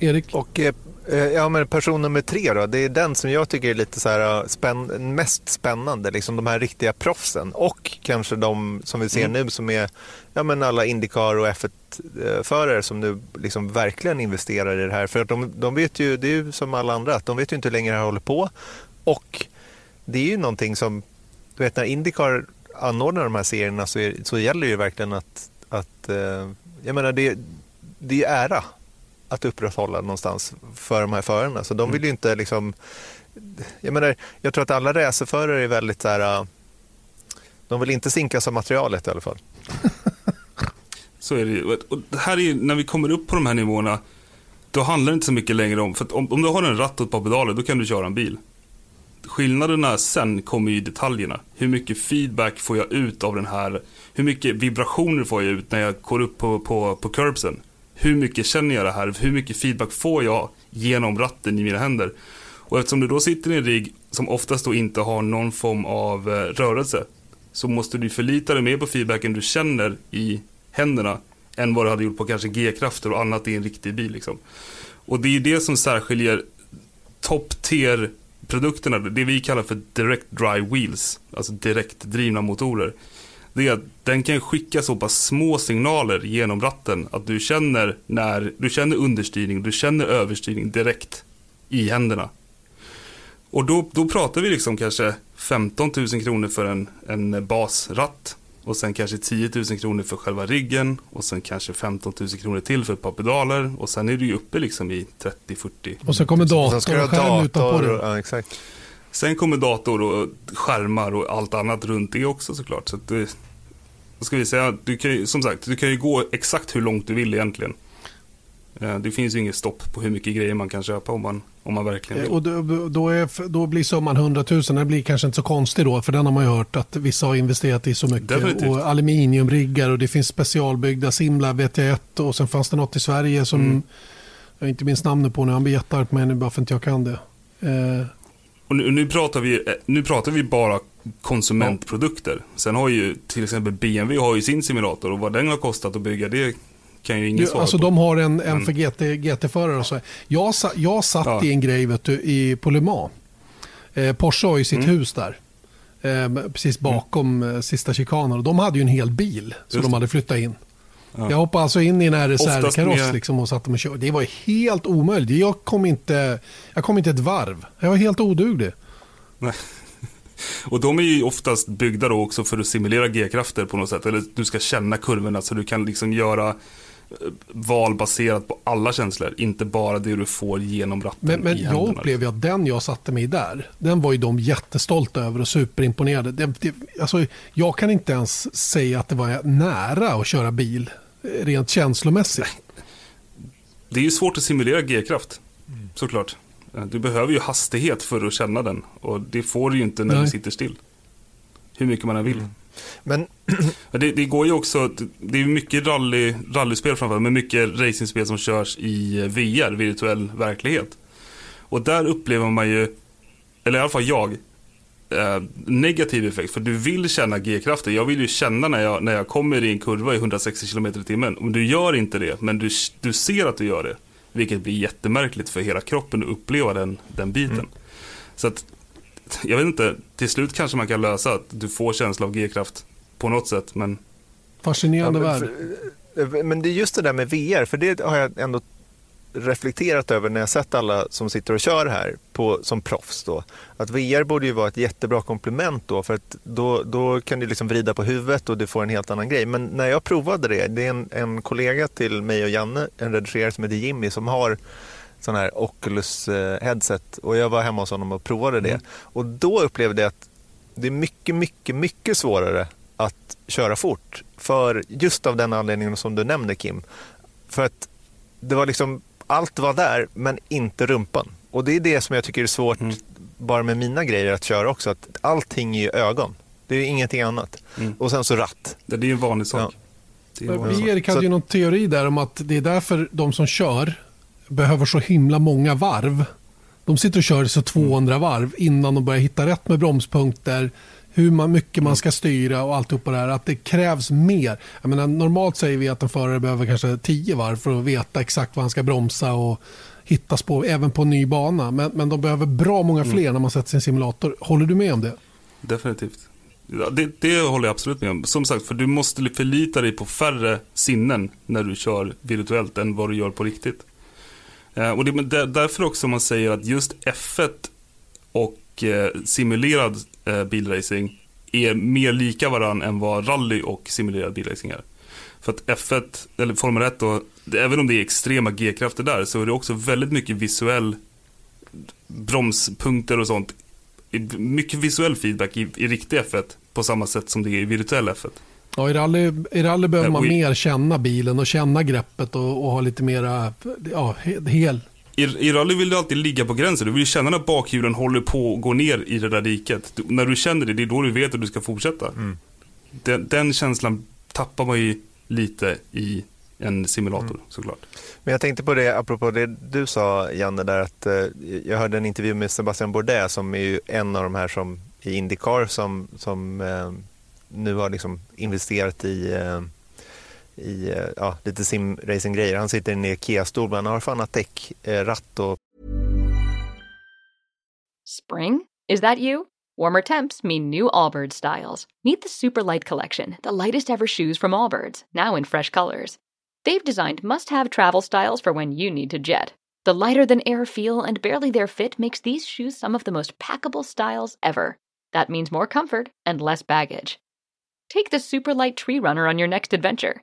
Erik? Och eh, ja, men person nummer tre då, det är den som jag tycker är lite så här eh, spänn mest spännande. Liksom de här riktiga proffsen och kanske de som vi ser nu som är ja, men alla Indycar och F1-förare som nu liksom verkligen investerar i det här. För att de, de vet ju, det är ju som alla andra, att de vet ju inte hur länge det här håller på. Och det är ju någonting som, du vet när Indycar anordnar de här serierna så, är, så gäller det ju verkligen att, att eh, jag menar det, det är ära att upprätthålla någonstans för de här förarna. Så de vill ju inte liksom... Jag menar, jag tror att alla racerförare är väldigt så här... äh, De vill inte sinkas av materialet i alla fall. Så är det ju. Och här är när vi kommer upp på de här nivåerna, då handlar det inte så mycket längre om, för att om, om du har en ratt och ett par pedaler, då kan du köra en bil. Skillnaderna sen kommer ju i detaljerna. Hur mycket feedback får jag ut av den här, hur mycket vibrationer får jag ut när jag går upp på, på, på curbsen? Hur mycket känner jag det här? Hur mycket feedback får jag genom ratten i mina händer? Och eftersom du då sitter i en rigg som oftast då inte har någon form av eh, rörelse, så måste du förlita dig mer på feedbacken du känner i händerna än vad du hade gjort på kanske G-krafter och annat i en riktig bil. Liksom. Och det är det som särskiljer top tier produkterna, det vi kallar för direct dry wheels, alltså direktdrivna motorer. Det är att den kan skicka så pass små signaler genom ratten att du känner när du känner understyrning, du känner överstyrning direkt i händerna. Och då, då pratar vi liksom kanske 15 000 kronor för en, en basratt. Och sen kanske 10 000 kronor för själva riggen. Och sen kanske 15 000 kronor till för ett par pedaler. Och sen är du ju uppe liksom i 30-40. Och så kommer datorn och ha skärm utanpå. Och, ja, exakt. Sen kommer dator och skärmar och allt annat runt det också såklart. Så att det, vad ska vi säga, du kan ju, som sagt, du kan ju gå exakt hur långt du vill egentligen. Eh, Det finns ju inget stopp på hur mycket grejer man kan köpa om man, om man verkligen vill. Och då, då, är, då blir summan 100 000. Den blir kanske inte så konstig då. För den har man ju hört att vissa har investerat i så mycket. Definitivt. Och aluminiumriggar och det finns specialbyggda Simla vet jag ett. Och sen fanns det något i Sverige som Mm. jag inte minns namnet på nu. Han blir jättearg på mig nu bara för att jag kan det. Eh, Och nu, nu, pratar vi, eh, nu pratar vi bara konsumentprodukter. Sen har ju till exempel BMW har ju sin simulator och vad den har kostat att bygga det kan ju ingen Du, svara alltså på. de har en, en Mm. för GT, GT-förare och så. Jag, jag satt Ja. i en grej vet du, i, på Le Mans. Eh, Porsche har ju sitt Mm. hus där. Eh, precis bakom eh, sista chikanen. De hade ju en hel bil som de hade flyttat in. Ja. Jag hoppade alltså in i en RSR-kaross med- liksom och satte mig och körde. Det var helt omöjligt. Jag kom, inte, jag kom inte ett varv. Jag var helt oduglig. Nej. Och de är ju oftast byggda då också för att simulera G-krafter på något sätt. Eller du ska känna kurvorna så du kan liksom göra eh, val baserat på alla känslor. Inte bara det du får genom ratten Men, men jag upplever ju att den jag satte mig där, den var ju de jättestolta över och superimponerade. Det, det, alltså, jag kan inte ens säga att det var nära att köra bil, rent känslomässigt. Det är ju svårt att simulera G-kraft, såklart. Du behöver ju hastighet för att känna den. Och det får du ju inte när Nej. du sitter still. Hur mycket man än vill. Men Men Det, det går ju också, det är mycket rally, rallyspel framförallt, men mycket racingspel som körs i eh, VR, virtuell verklighet. Och där upplever man ju, eller i alla fall jag, eh, negativ effekt. För du vill känna G-kraften. Jag vill ju känna när jag, när jag kommer i en kurva i 160 km i timmen. Om du gör inte det, men du, du ser att du gör det. Vilket blir jättemärkligt för hela kroppen att uppleva den, den biten. Mm. Så att, jag vet inte, till slut kanske man kan lösa att du får känsla av G-kraft på något sätt. Men... Fascinerande ja, värld. Men det är just det där med VR, för det har jag ändå reflekterat över när jag sett alla som sitter och kör här på, som proffs. Då, att VR borde ju vara ett jättebra komplement då för att då, då kan du liksom vrida på huvudet och du får en helt annan grej. Men när jag provade det, det är en, en kollega till mig och Janne, en redigerare som heter Jimmy som har sån här Oculus eh, headset och jag var hemma hos honom och provade det. Mm. Och då upplevde jag att det är mycket, mycket, mycket svårare att köra fort. För just av den anledningen som du nämnde Kim. För att det var liksom allt var där, men inte rumpan. Och det är det som jag tycker är svårt mm. bara med mina grejer att köra också. Att allting är ju ögon. Det är ingenting annat. Mm. Och sen så ratt. Det är ju en vanlig sak. Ja. Vi Erik hade ju någon teori där om att det är därför de som kör behöver så himla många varv. De sitter och kör så 200 mm. varv innan de börjar hitta rätt med bromspunkter, hur man, mycket man ska styra och alltihopa det här. Att det krävs mer. Jag menar, normalt säger vi att en förare behöver kanske tio varv för att veta exakt var han ska bromsa och hittas på, även på ny bana. Men, men de behöver bra många fler mm. när man sätter sin simulator. Håller du med om det? Definitivt. Ja, det, det håller jag absolut med om. Som sagt, för du måste förlita dig på färre sinnen när du kör virtuellt än vad du gör på riktigt. Eh, och det är därför också man säger att just F1 och eh, simulerad eh, bilracing är mer lika varandra än vad rally och simulerad bilracing är. För att F1, eller Formel 1 då, även om det är extrema G-krafter där, så är det också väldigt mycket visuell bromspunkter och sånt. Mycket visuell feedback i, i riktig F1 på samma sätt som det är i virtuell F1. Ja, i rally, i rally behöver man mer känna bilen och känna greppet och, och ha lite mera ja, hel i, I rally vill du alltid ligga på gränsen. Du vill känna när bakhjulen håller på att gå ner i det där diket. Du, när du känner det, det är då du vet att du ska fortsätta. Mm. Den, den, känslan tappar man ju lite i en simulator mm. såklart. Men jag tänkte på det, apropå det du sa Janne, där att eh, jag hörde en intervju med Sebastian Bourdais som är ju en av de här som i Indycar som, som eh, nu har liksom investerat i eh, i eh, ja, lite. Han sitter i en Ikea-stol, men han har fan däck, eh, ratt och... Spring? Is that you? Warmer temps mean new Allbirds styles. Meet the Superlight Collection, the lightest ever shoes from Allbirds, now in fresh colors. They've designed must-have travel styles for when you need to jet. The lighter-than-air feel and barely-there fit makes these shoes some of the most packable styles ever. That means more comfort and less baggage. Take the Superlight Tree Runner on your next adventure.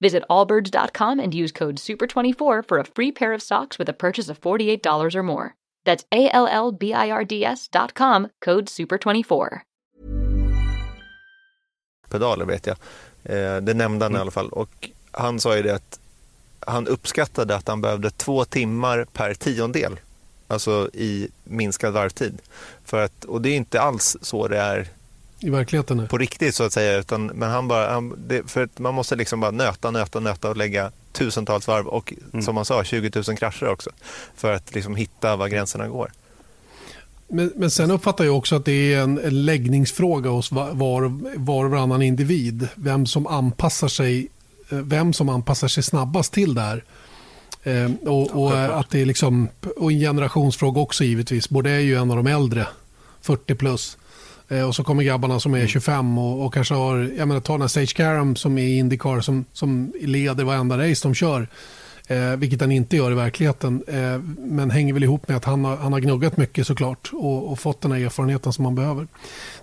Visit allbirds.com and use code SUPER24 for a free pair of socks with a purchase of $48 or more. That's A-L-L-B-I-R-D-S.com, code SUPER24. Pedaler vet jag. Eh, det nämnde han mm. i alla fall. Och han sa ju det att han uppskattade att han behövde två timmar per tiondel. Alltså i minskad varvtid. För att, och det är inte alls så det är i verkligheten? På riktigt så att säga. Utan, men han bara, han, det, för man måste liksom bara nöta, nöta, nöta och lägga tusentals varv och mm. som man sa 20 000 krascher också. För att liksom hitta var gränserna går. Men, men sen uppfattar jag också att det är en, en läggningsfråga hos var, var och varannan individ. Vem som anpassar sig eh, vem som anpassar sig snabbast till det här. Eh, och, och att det är liksom, och en generationsfråga också givetvis. Både är ju en av de äldre, 40 plus. Eh, och så kommer grabbarna som är 25 mm. och, och kanske har, jag menar ta den här Sage Karam som är i Indycar som, som leder varenda race de kör. Eh, vilket han inte gör i verkligheten. Eh, men hänger väl ihop med att han har, han har gnuggat mycket såklart och, och fått den här erfarenheten som han behöver.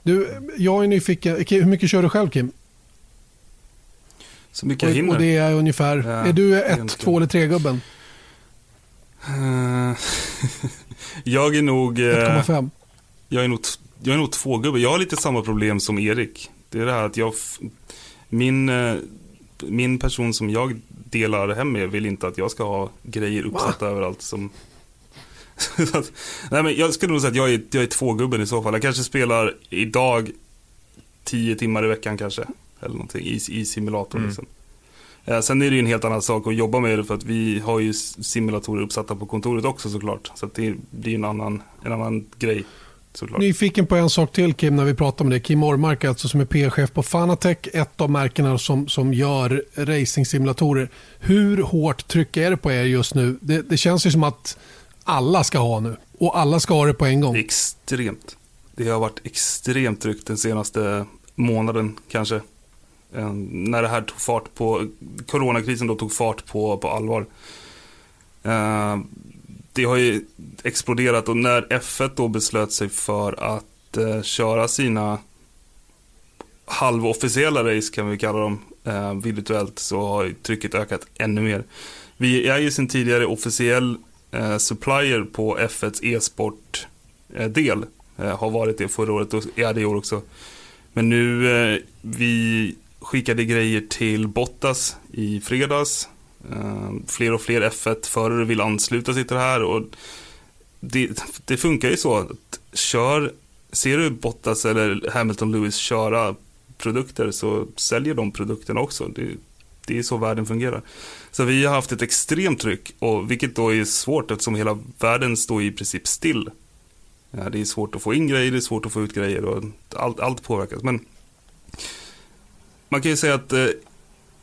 Du, jag är nyfiken, hur mycket kör du själv Kim? Så mycket jag hinner. Och det är ungefär, ja, är du ett, två eller tre gubben? Uh, jag är nog... 1,5. Jag är nog jag är nog två gubbar. Jag har lite samma problem som Erik. Det är det här att jag, min, eh, min person som jag delar hem med vill inte att jag ska ha grejer uppsatta Va? överallt som att, nej men jag skulle nog säga att jag är, jag är tvågubben i så fall. Jag kanske spelar idag tio timmar i veckan kanske. Eller någonting i, i simulator. Mm. Liksom. Eh, sen är det ju en helt annan sak att jobba med det för att vi har ju simulatorer uppsatta på kontoret också såklart. Så det blir en annan, en annan grej. Såklart. Nyfiken på en sak till Kim när vi pratar om det. Kim Ormark alltså som är PR-chef på Fanatec, ett av märkena som, som gör racing-simulatorer. Hur hårt tryck är det på er just nu? Det, det känns ju som att alla ska ha nu och alla ska ha det på en gång. Extremt. Det har varit extremt tryck den senaste månaden kanske. Eh, när det här tog fart på, coronakrisen då tog fart på, på allvar. Det har ju exploderat och när F1 då beslöt sig för att eh, köra sina halvofficiella race kan vi kalla dem eh, virtuellt så har trycket ökat ännu mer. Vi är ju sedan tidigare officiell eh, supplier på F1s e-sport-del. Eh, eh, har varit det förra året och är det i år också. Men nu, eh, vi skickade grejer till Bottas i fredags. Ehm, fler och fler F1-förare vill ansluta sig till det här. Och det, det funkar ju så att kör, ser du Bottas eller Hamilton Lewis köra produkter så säljer de produkterna också. Det, det är så världen fungerar. Så vi har haft ett extremt tryck, och vilket då är svårt eftersom hela världen står i princip still. Ja, det är svårt att få in grejer, det är svårt att få ut grejer och allt, allt påverkas. Men man kan ju säga att eh,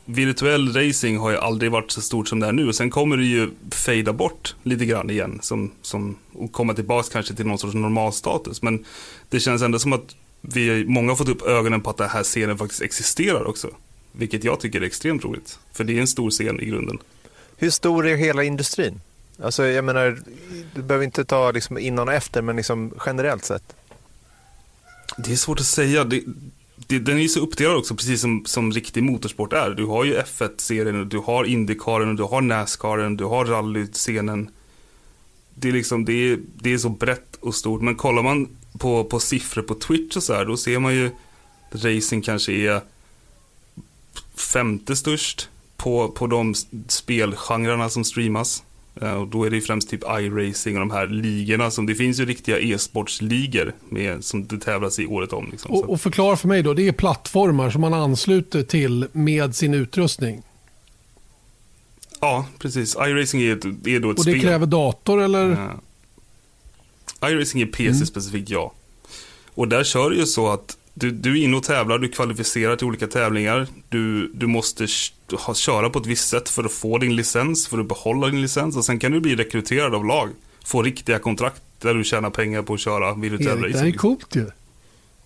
virtuell racing har ju aldrig varit så stort som det är nu. Och sen kommer det ju fejda bort lite grann igen. Som, som, och komma tillbaka kanske till någon sorts normalstatus. Men det känns ändå som att vi, många har fått upp ögonen på att den här scenen faktiskt existerar också. Vilket jag tycker är extremt roligt. För det är en stor scen i grunden. Hur stor är hela industrin? Alltså jag menar, du behöver inte ta liksom innan och efter, men liksom generellt sett. Det är svårt att säga. Det, det, den är ju så uppdelad också, precis som, som riktig motorsport är. Du har ju F1-serien, du har Indycaren, du har Nascaren, du har rallyscenen. Det är liksom, det är, det är så brett och stort. Men kollar man på, på siffror på Twitch och så här, då ser man ju racing kanske är femte störst på, på de spelgenrerna som streamas. Uh, och då är det ju främst typ iRacing och de här ligorna. Som, det finns ju riktiga e-sportsligor som det tävlas i året om. Liksom, och, och, förklara för mig då, det är plattformar som man ansluter till med sin utrustning? Ja, precis. iRacing är, ett, är då ett Och det spel. kräver dator eller? Uh, iRacing är PC mm. specifikt, ja. Och där kör det ju så att du, du är inne och tävlar, du kvalificerar till olika tävlingar. Du, du måste köra på ett visst sätt för att få din licens, för att behålla din licens. Och sen kan du bli rekryterad av lag. Få riktiga kontrakt där du tjänar pengar på att köra virtuell racing. Det här är coolt ju.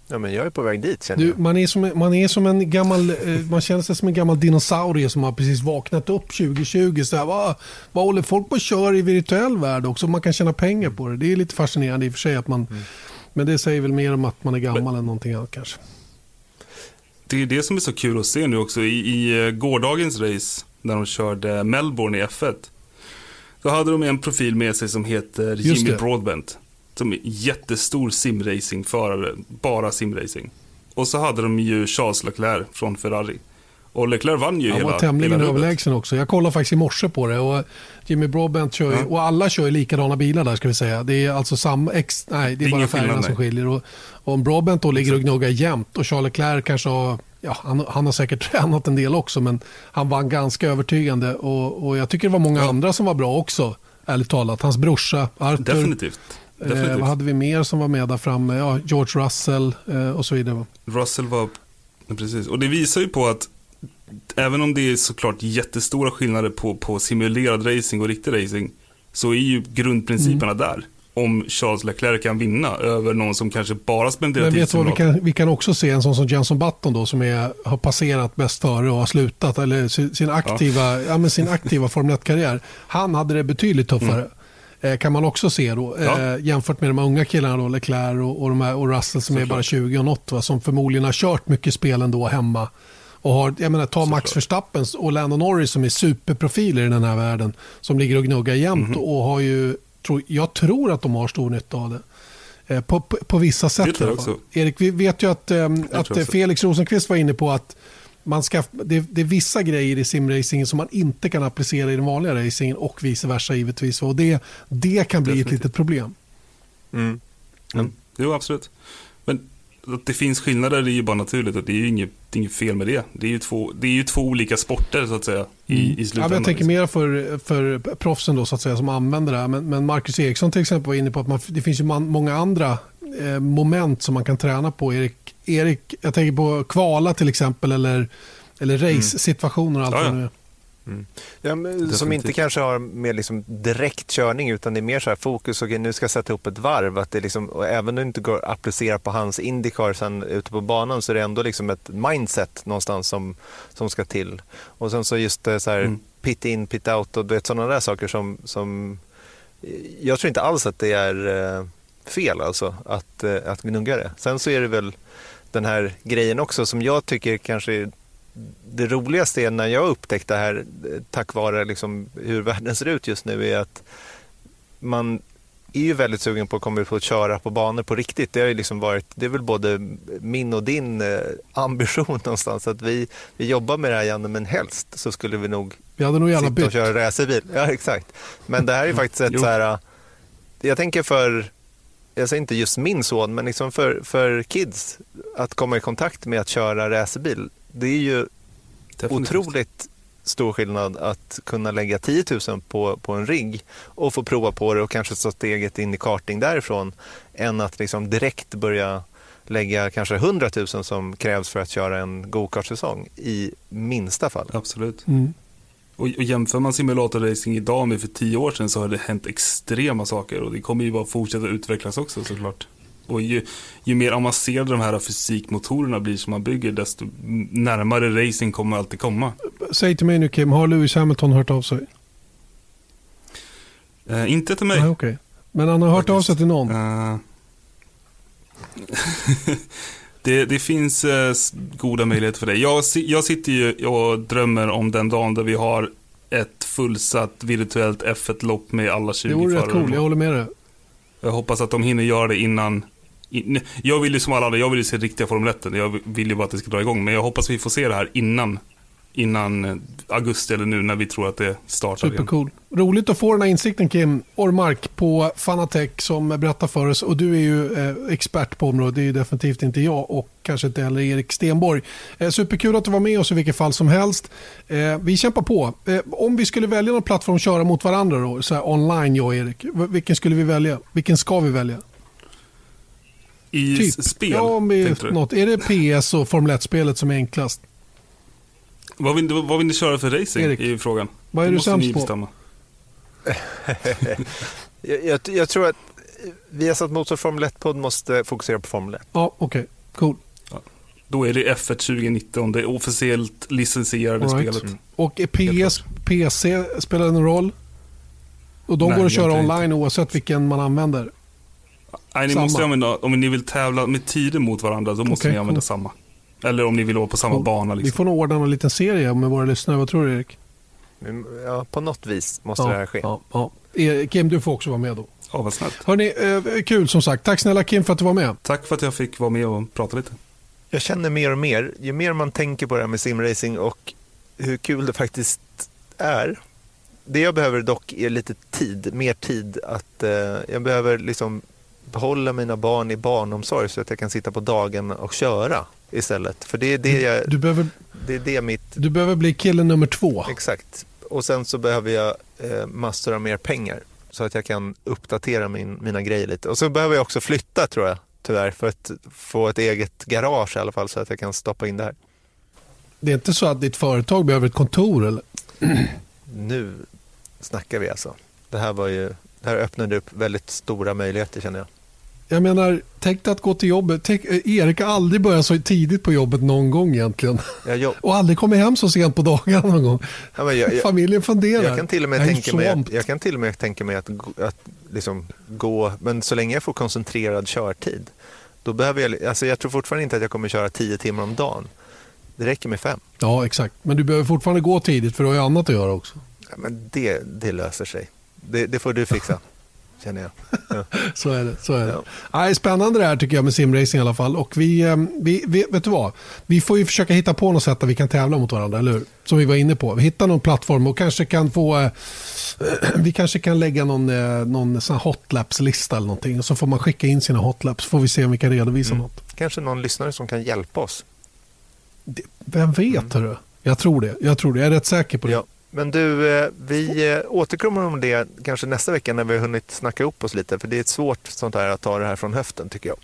Ja, men jag är på väg dit känner du, man, är som, man är som en gammal, eh, man känner sig som en gammal dinosaurie som har precis vaknat upp 2020. Så här, vad, vad håller folk på att köra i virtuell värld också? Man kan tjäna pengar på det. Det är lite fascinerande i och för sig att man mm men det säger väl mer om att man är gammal men, än någonting annat kanske. Det är det som är så kul att se nu också. I, i eh, gårdagens race, när de körde Melbourne i F1. Då hade de en profil med sig som heter Jimmy Broadbent. Som är jättestor simracingförare, bara simracing. Och så hade de ju Charles Leclerc från Ferrari. Och Leclerc vann ju Han hela var tämligen överlägsen också. Jag kollade faktiskt i morse på det. Och Jimmy Broadbent kör ju, ja. och alla kör ju likadana bilar där ska vi säga. Det är alltså samma, ex, nej det är bara färgerna som skiljer. Och, och om Broadbent då ligger och gnuggar jämt och Charles Leclerc kanske har, ja han, han, har säkert tränat en del också men han vann ganska övertygande. Och, och jag tycker det var många ja. andra som var bra också, ärligt talat. Hans brorsa Arthur. Definitivt. Definitivt. Eh, vad hade vi mer som var med där framme? Ja, George Russell eh, och så vidare. Russell var, precis. Och det visar ju på att även om det är såklart jättestora skillnader på, på simulerad racing och riktig racing, så är ju grundprinciperna mm. där. Om Charles Leclerc kan vinna över någon som kanske bara spenderar tid vi kan, vi kan också se en sån som Jenson Button då, som är, har passerat bäst före och har slutat, eller sin aktiva, ja. ja men sin aktiva Formel 1-karriär. Han hade det betydligt tuffare. Mm eh, kan man också se då. Ja. Eh, jämfört med de unga killarna då, Leclerc och, och, de här, och Russell som Så är bara 20 och något. Va, som förmodligen har kört mycket spel ändå hemma. Och har, jag menar, ta Max Verstappen och Lando Norris som är superprofiler i den här världen. Som ligger och gnuggar jämt mm och har ju, jag tror att de har stor nytta av det. Eh, på, på, på, vissa sätt. Erik, vi vet ju att, eh, att Felix Rosenqvist var inne på att man ska, det, det, är vissa grejer i simracingen som man inte kan applicera i den vanliga racingen och vice versa givetvis. Och det, det kan bli Definitivt. ett litet problem. Mm. Mm. Jo, absolut. Att det finns skillnader är ju bara naturligt och det är ju inget, det är inget fel med det. Det är ju två, det är ju två olika sporter så att säga i, mm. i slutändan. Ja, jag tänker mer för, för proffsen då så att säga som använder det här. Men, men Marcus Eriksson till exempel var inne på att man, det finns ju man, många andra eh, moment som man kan träna på. Erik, Erik, jag tänker på kvala till exempel eller, eller race-situationer och allt ja, ja. Mm. Ja, som inte kanske har med liksom direkt körning utan det är mer så här fokus, okej nu ska jag sätta ihop ett varv. Att det liksom, och även om det inte går att applicera på hans Indycar sen ute på banan så är det ändå liksom ett mindset någonstans som, som ska till. Och sen så just så här mm. pit in, pit out och vet, sådana där saker som, som jag tror inte alls att det är eh, fel alltså att, eh, att gnugga det. Sen så är det väl den här grejen också som jag tycker kanske det roligaste är när jag upptäckte det här tack vare liksom hur världen ser ut just nu är att man är ju väldigt sugen på att komma ut och köra på banor på riktigt. Det har ju liksom varit, det är väl både min och din eh, ambition någonstans att vi, vi jobbar med det här Janne, men helst så skulle vi nog, vi hade nog gärna sitta och köra racerbil. Ja, exakt. Men det här är faktiskt ett så här, jag tänker för, jag säger inte just min son, men liksom för, för kids att komma i kontakt med att köra racerbil det är ju Definitivt. otroligt stor skillnad att kunna lägga 10 000 på, på en rigg och få prova på det och kanske ta steget in i karting därifrån än att liksom direkt börja lägga kanske 100 000 som krävs för att köra en go-kart-säsong i minsta fall. Absolut. Mm. Och, och jämför man simulatorracing idag med för tio år sedan så har det hänt extrema saker och det kommer ju bara fortsätta utvecklas också såklart. Och ju, ju mer avancerade de här fysikmotorerna blir som man bygger, desto närmare racing kommer alltid komma. Säg till mig nu Kim, har Lewis Hamilton hört av sig? Eh, inte till mig. Nej, okay. Men han har hört Faktiskt. av sig till någon? Uh... det, det, finns uh, goda möjligheter för det. Jag, jag sitter ju och drömmer om den dagen där vi har ett fullsatt virtuellt F1-lopp med alla 20 förare. Det vore rätt coolt, jag håller med dig. Jag hoppas att de hinner göra det innan jag vill ju som alla andra, jag vill ju se riktiga Formel 1. Jag vill ju bara att det ska dra igång. Men jag hoppas vi får se det här innan, innan eh, augusti eller nu när vi tror att det startar Supercool. Igen. Roligt att få den här insikten Kim Ormark på Fanatec som berättar för oss. Och du är ju eh, expert på området. Det är ju definitivt inte jag och kanske inte heller Erik Stenborg. Eh, superkul att du var med oss i vilket fall som helst. Eh, vi kämpar på. Eh, om vi skulle välja någon plattform att köra mot varandra då, så här online jag och Erik. Vilken skulle vi välja? Vilken ska vi välja? I typ. spel? Ja, något. Är det PS och Formel 1-spelet som är enklast? Vad vill, vad vill ni köra för racing Erik, i frågan? Vad är du sämst på? jag, jag, jag, tror att vi har satt Motor Formel 1-podd måste fokusera på Formel 1. Ja, okej. Okay. Cool. Ja. Då är det F1 2019, det officiellt licensierade right. spelet. Mm. Och PS, PC, spelar någon roll? Och de Nej, går att köra online inte. oavsett vilken man använder? Nej, ni måste använda, om ni vill tävla med tider mot varandra, då måste okay, ni använda cool. samma. Eller om ni vill vara på samma cool. bana. Liksom. Vi får nog ordna en liten serie med våra lyssnare. Vad tror du Erik? Ja, på något vis måste ja, det här ske. Ja, ja. Kim, du får också vara med då. Ja, vad snällt. Hörrni, eh, kul som sagt. Tack snälla Kim för att du var med. Tack för att jag fick vara med och prata lite. Jag känner mer och mer, ju mer man tänker på det här med simracing och hur kul det faktiskt är. Det jag behöver dock är lite tid, mer tid. att eh, Jag behöver liksom behålla mina barn i barnomsorg så att jag kan sitta på dagen och köra istället. För det är det jag... Du behöver, det är det mitt... Du behöver bli kille nummer två. Exakt. Och sen så behöver jag eh, massor av mer pengar så att jag kan uppdatera min, mina grejer lite. Och så behöver jag också flytta tror jag, tyvärr, för att få ett eget garage i alla fall så att jag kan stoppa in det här. Det är inte så att ditt företag behöver ett kontor eller? nu snackar vi alltså. Det här var ju, det här öppnade upp väldigt stora möjligheter känner jag. Jag menar, tänk dig att gå till jobbet. Tänk, eh, Erik har aldrig börjat så tidigt på jobbet någon gång egentligen. och aldrig kommit hem så sent på dagarna någon gång. Ja, jag, jag, Familjen funderar. Jag kan till och med, tänka mig, att, jag kan till och med tänka mig att, att liksom gå, men så länge jag får koncentrerad körtid, då behöver jag, alltså jag tror fortfarande inte att jag kommer köra tio timmar om dagen. Det räcker med fem. Ja, exakt. Men du behöver fortfarande gå tidigt för du har ju annat att göra också. Ja, men det, det löser sig. Det, det får du fixa. känner jag. Ja. så är det. Så är det. Ja. Nej, spännande det här tycker jag med simracing i alla fall. Och vi, eh, vi, vi, vet du vad? Vi får ju försöka hitta på något sätt där vi kan tävla mot varandra, eller hur? Som vi var inne på. Vi hittar någon plattform och kanske kan få... Eh, vi kanske kan lägga någon, eh, någon sån hotlaps-lista eller någonting. Och så får man skicka in sina hotlaps. Får vi se om vi kan redovisa mm. något. Kanske någon lyssnare som kan hjälpa oss. Det, vem vet, mm. hörru? Jag tror det. Jag tror det. Jag är rätt säker på det. Ja. Men du, eh, vi eh, återkommer om det kanske nästa vecka när vi har hunnit snacka upp oss lite. För det är ett svårt sånt här att ta det här från höften tycker jag.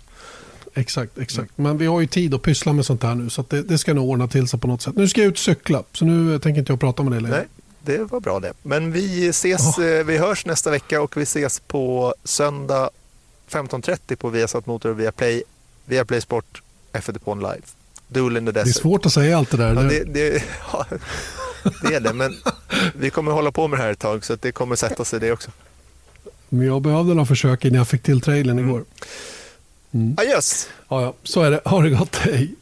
Exakt, exakt. Mm. Men vi har ju tid att pyssla med sånt här nu. Så det, det, ska nog ordna till sig på något sätt. Nu ska jag ut och cykla. Så nu tänker inte jag prata med dig längre. Nej, det var bra det. Men vi ses, oh. vi hörs nästa vecka och vi ses på söndag 15.30 på Viasat Motor och Viaplay, Viaplay Sport F1 Depon Live. Duel in the Desert. Det är svårt att säga allt det där. Ja, det, det, ja, det är det. Men vi kommer hålla på med det här ett tag så det kommer sätta sig det också. Men jag behövde några försök innan jag fick till trailern mm. igår. Mm. Adjöss! Ja, ja, så är det. Ha det gott. Hej!